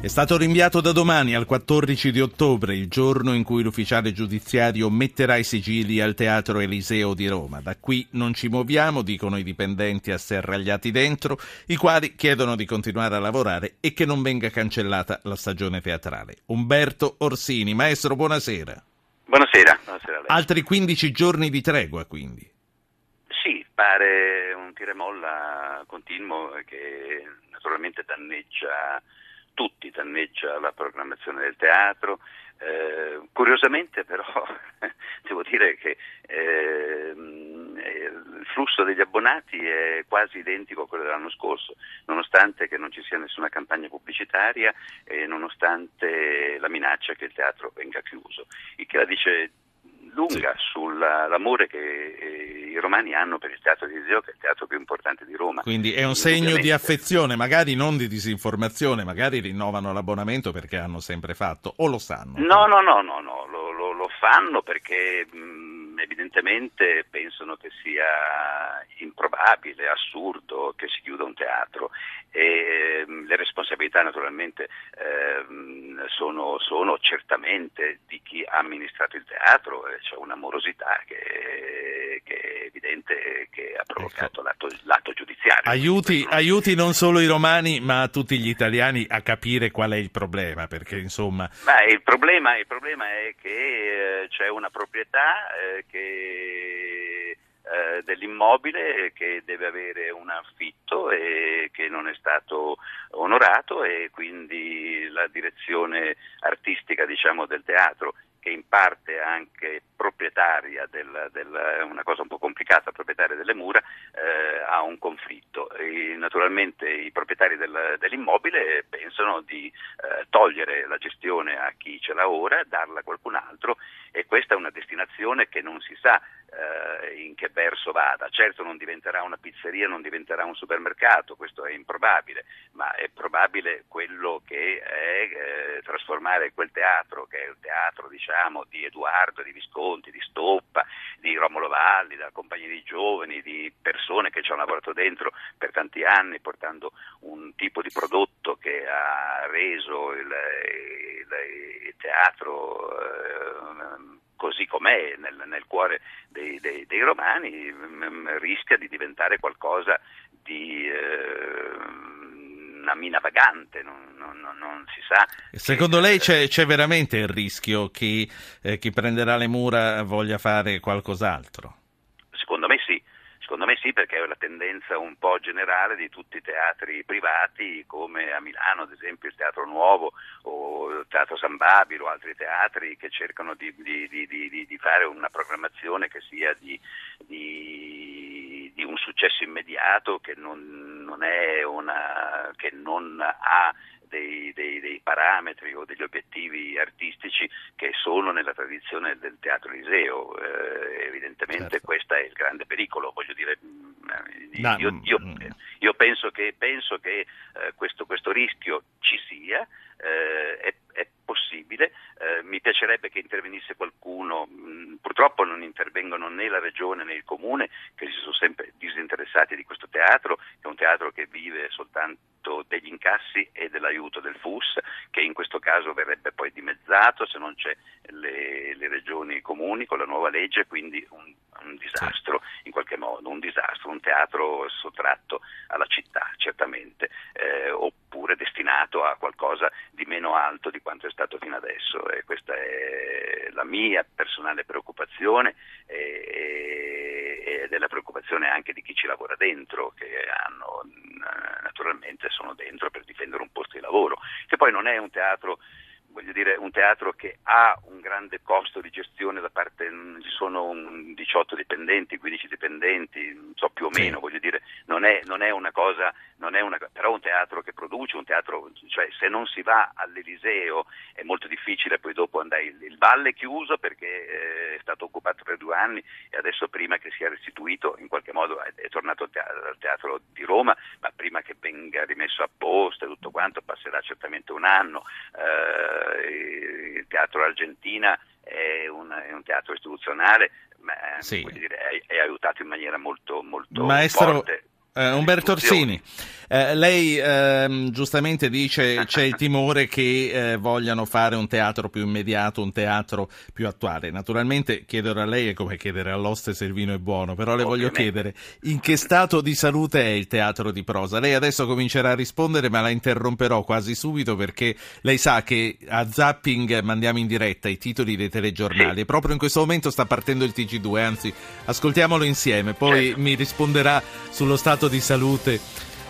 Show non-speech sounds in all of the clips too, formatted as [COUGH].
È stato rinviato da domani al 14 di ottobre, il giorno in cui l'ufficiale giudiziario metterà i sigilli al Teatro Eliseo di Roma. Da qui non ci muoviamo, dicono i dipendenti asserragliati dentro, i quali chiedono di continuare a lavorare e che non venga cancellata la stagione teatrale. Umberto Orsini, maestro, buonasera. Buonasera. buonasera Altri 15 giorni di tregua, quindi. Sì, pare un tiremolla continuo che naturalmente danneggia tutti, danneggia la programmazione del teatro. Eh, curiosamente però [LAUGHS] devo dire che eh, il flusso degli abbonati è quasi identico a quello dell'anno scorso, nonostante non ci sia nessuna campagna pubblicitaria e nonostante la minaccia che il teatro venga chiuso, il che la dice lunga sì. sull'amore che eh, i romani hanno per il teatro di Iseo, che è il teatro più importante di Roma. Quindi è un segno di affezione, magari non di disinformazione, magari rinnovano l'abbonamento perché hanno sempre fatto, o lo sanno? No, no, no, no, no lo, lo, lo, fanno perché mh, evidentemente pensano che sia improbabile, assurdo che si chiuda un teatro e mh, le responsabilità naturalmente eh, sono, sono, certamente di chi ha amministrato il teatro, c'è un'amorosità che, che, è evidente che ha provocato ecco. l'atto, l'atto, giudiziario. Aiuti, aiuti, non solo i romani ma tutti gli italiani a capire qual è il problema, perché insomma... Beh, il, problema, il, problema, è che eh, c'è una proprietà eh, che eh, dell'immobile che deve avere un affitto e che non è stato onorato e quindi la direzione artistica diciamo, del teatro che in parte è anche proprietaria del, del, una cosa un po' complicata, proprietaria delle mura, eh, ha un conflitto. E naturalmente i proprietari del, dell'immobile pensano di eh, togliere la gestione a chi ce l'ha ora, darla a qualcun altro e questa è una destinazione che non si sa eh, in che verso vada. Certo non diventerà una pizzeria, non diventerà un supermercato, questo è improbabile, ma è probabile quello che è eh, trasformare quel teatro, che è il teatro diciamo, di Edoardo, di Visconti, di Stoppa, di Romolo Valli, della compagnia di giovani, di persone che ci hanno lavorato dentro per tanti anni portando un tipo di prodotto che ha reso il, il, il teatro eh, così com'è nel, nel cuore dei, dei, dei romani, m- m- rischia di diventare qualcosa di eh, una mina vagante, non, non, non si sa. Secondo che, lei c'è, c'è, veramente il rischio che eh, chi prenderà le mura voglia fare qualcos'altro? Secondo me sì. Secondo me sì, perché è la tendenza un po' generale di tutti i teatri privati, come a Milano, ad esempio, il Teatro Nuovo o il Teatro San Babilo o altri teatri che cercano di, di, di, di fare una programmazione che sia di, un successo immediato, che non, non, una, che non ha dei, dei, dei, parametri o degli obiettivi artistici che sono nella tradizione del teatro Eliseo. Eh, evidentemente certo. questo è il grande pericolo, voglio dire, no, io, io, mm. io, penso che, penso che eh, questo, questo, rischio ci sia, eh, è, è, possibile, eh, mi piacerebbe che intervenisse qualcuno, mh, mm, purtroppo non intervengono né la regione né il comune che si sono sempre disinteressati di questo teatro, che è un teatro che vive soltanto degli incassi e dell'aiuto del FUS, che in questo caso verrebbe poi dimezzato se non c'è le, le regioni comuni con la nuova legge, quindi un, un disastro in qualche modo, un disastro, un teatro sottratto alla città certamente, eh, oppure destinato a qualcosa di meno alto di quanto è stato fino adesso. E questa è la mia personale preoccupazione ed è la preoccupazione anche di chi ci lavora dentro, che hanno naturalmente sono dentro per difendere un posto di lavoro, che poi non è un teatro voglio dire, un teatro che ha un grande costo di gestione da parte, ci sono 18 dipendenti, 15 dipendenti, non so più o meno, sì. voglio dire, non è, non è, una cosa, non è una, però un teatro che produce, un teatro, cioè se non si va all'Eliseo è molto difficile poi dopo andare, il, il Valle è chiuso perché eh, è stato occupato per due anni e adesso prima che sia restituito in qualche modo è, è tornato al teatro, al teatro, di Roma, ma prima che venga rimesso a posto e tutto quanto passerà certamente un anno. Eh, il teatro Argentina è un, è un teatro istituzionale, ma sì. dire, è, è, aiutato in maniera molto, molto Maestro, forte. Uh, Umberto Orsini. Eh, lei ehm, giustamente dice c'è il timore che eh, vogliano fare un teatro più immediato, un teatro più attuale. Naturalmente chiedere a lei è come chiedere all'oste se il vino è buono, però le voglio chiedere in che stato di salute è il teatro di prosa. Lei adesso comincerà a rispondere, ma la interromperò quasi subito perché lei sa che a Zapping mandiamo in diretta i titoli dei telegiornali sì. e proprio in questo momento sta partendo il TG2, anzi ascoltiamolo insieme, poi certo. mi risponderà sullo stato di salute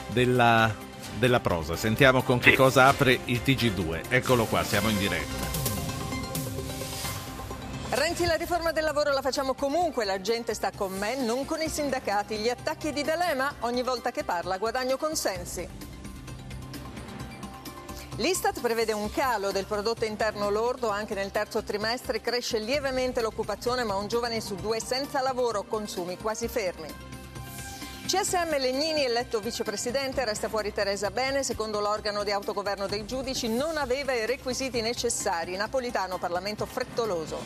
della, della prosa. Sentiamo con che cosa apre il TG2. Eccolo qua, siamo in diretta. Renzi, la riforma del lavoro la facciamo comunque, la gente sta con me, non con i sindacati. Gli attacchi di D'Alema, ogni volta che parla guadagno consensi. L'Istat prevede un calo del prodotto interno lordo anche nel terzo trimestre, cresce lievemente l'occupazione ma un giovane su due senza lavoro, consumi quasi fermi. CSM Legnini, eletto vicepresidente, resta fuori Teresa Bene, secondo l'organo di autogoverno dei giudici non aveva i requisiti necessari. Napolitano, Parlamento frettoloso.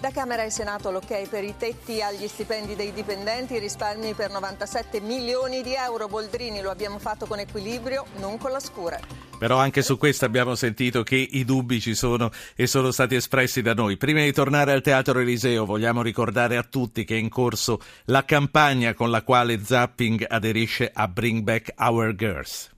Da Camera e Senato l'ok per i tetti agli stipendi dei dipendenti, risparmi per 97 milioni di euro. Boldrini lo abbiamo fatto con equilibrio, non con la scura. Però anche su questo abbiamo sentito che i dubbi ci sono e sono stati espressi da noi. Prima di tornare al Teatro Eliseo vogliamo ricordare a tutti che è in corso la campagna con la quale Zapping aderisce a Bring Back Our Girls.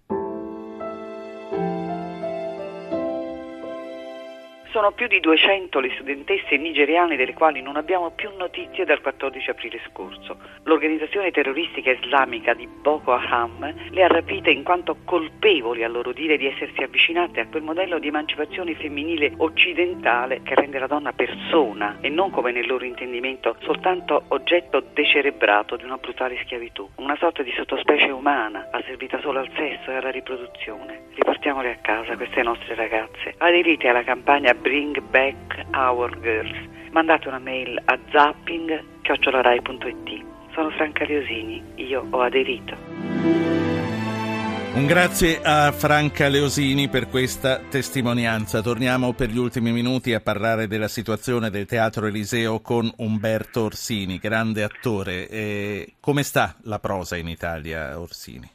Sono più di 200 le studentesse nigeriane delle quali non abbiamo più notizie dal 14 aprile scorso. L'organizzazione terroristica islamica di Boko Haram le ha rapite in quanto colpevoli a loro dire di essersi avvicinate a quel modello di emancipazione femminile occidentale che rende la donna persona e non come nel loro intendimento soltanto oggetto decerebrato di una brutale schiavitù, una sorta di sottospecie umana asservita solo al sesso e alla riproduzione. Riportiamole a casa queste nostre ragazze. Aderite alla campagna Bring Back Our Girls. Mandate una mail a zapping.it. Sono Franca Leosini, io ho aderito. Un grazie a Franca Leosini per questa testimonianza. Torniamo per gli ultimi minuti a parlare della situazione del Teatro Eliseo con Umberto Orsini, grande attore. Eh, come sta la prosa in Italia, Orsini?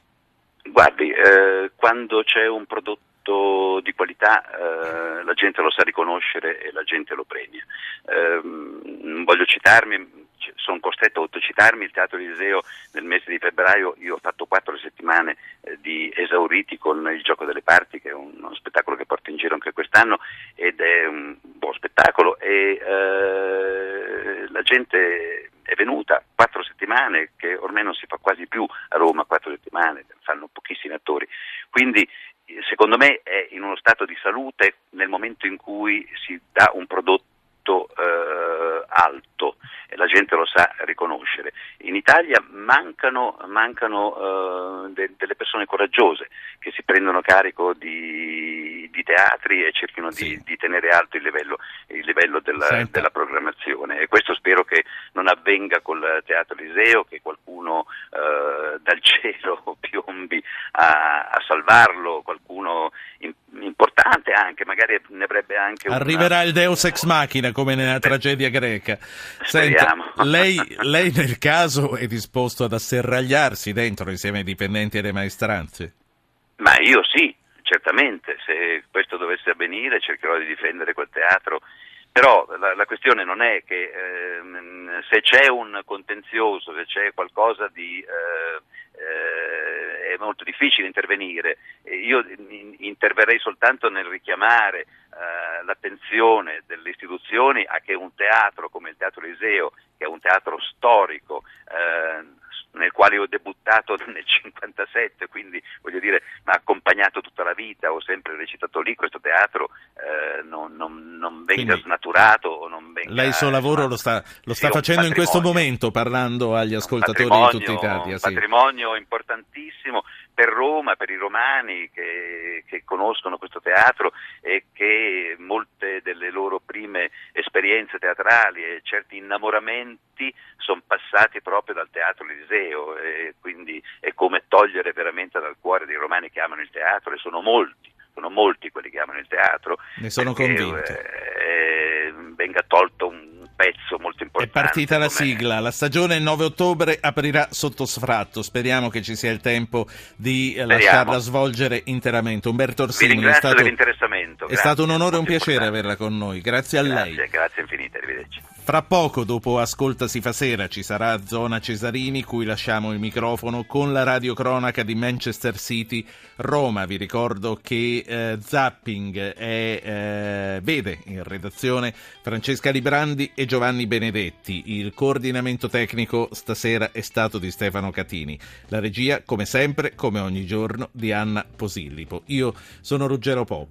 Guardi, eh, quando c'è un prodotto prodotto di qualità eh, la gente lo sa riconoscere e la gente lo premia. Eh, voglio citarmi, sono costretto a autocitarmi, il Teatro Eliseo nel mese di febbraio io ho fatto quattro settimane eh, di esauriti con il Gioco delle Parti, che è uno spettacolo che porto in giro anche quest'anno ed è un buon spettacolo e eh, la gente è venuta quattro settimane, che ormai non si fa quasi più a Roma, quattro settimane, fanno pochissimi attori. Quindi secondo me è in uno stato di salute nel momento in cui si dà un prodotto eh, alto e la gente lo sa riconoscere. In Italia mancano, mancano eh, de, delle persone coraggiose che si prendono carico di, di teatri e cerchino sì. di, di, tenere alto il livello, il livello della, della, programmazione e questo spero che non avvenga col Teatro Eliseo, che qualcuno eh, dal [LAUGHS] cielo piombi a, a salvarlo, qualcuno in, importante anche, magari ne avrebbe anche Arriverà una... il Deus ex machina come nella Beh, tragedia greca. Senta, [LAUGHS] lei, lei, nel caso è disposto ad asserragliarsi dentro insieme ai dipendenti e alle maestranze? Ma io sì, certamente, se questo dovesse avvenire cercherò di difendere quel teatro però la, la, questione non è che eh, se c'è un contenzioso, se c'è qualcosa di... Eh, eh, è molto difficile intervenire. Io interverrei soltanto nel richiamare eh, l'attenzione delle istituzioni a che un teatro come il Teatro Eliseo, che è un teatro storico, eh, nel quale ho debuttato [LAUGHS] nel 57, quindi voglio dire, mi ha accompagnato tutta la vita, ho sempre recitato lì, questo teatro eh, non, non, non, venga quindi, snaturato non venga... Lei il suo lavoro lo sta, lo sta facendo in questo momento, parlando agli ascoltatori di tutta Italia. Un patrimonio importantissimo per Roma, per i romani che, che, conoscono questo teatro e che molte delle loro prime esperienze teatrali e certi innamoramenti sono passati proprio dal teatro Eliseo e quindi è come togliere veramente dal cuore dei romani che amano il teatro e sono molti, sono molti quelli che amano il teatro. Ne sono convinto. Eh, venga tolto un pezzo molto importante. È partita la sigla, la stagione il 9 ottobre aprirà sotto sfratto, speriamo che ci sia il tempo di Speriamo. lasciarla svolgere interamente. Umberto Orsini, è stato, è stato un onore e un piacere importante. averla con noi, grazie a lei. Grazie, grazie infinite, arrivederci. Fra poco, dopo Ascolta si fa sera, ci sarà Zona Cesarini, cui lasciamo il microfono con la radiocronaca di Manchester City Roma. Vi ricordo che eh, Zapping è, eh, vede in redazione Francesca Librandi e Giovanni Benedetti. Il coordinamento tecnico stasera è stato di Stefano Catini. La regia, come sempre, come ogni giorno, di Anna Posillipo. Io sono Ruggero Pop.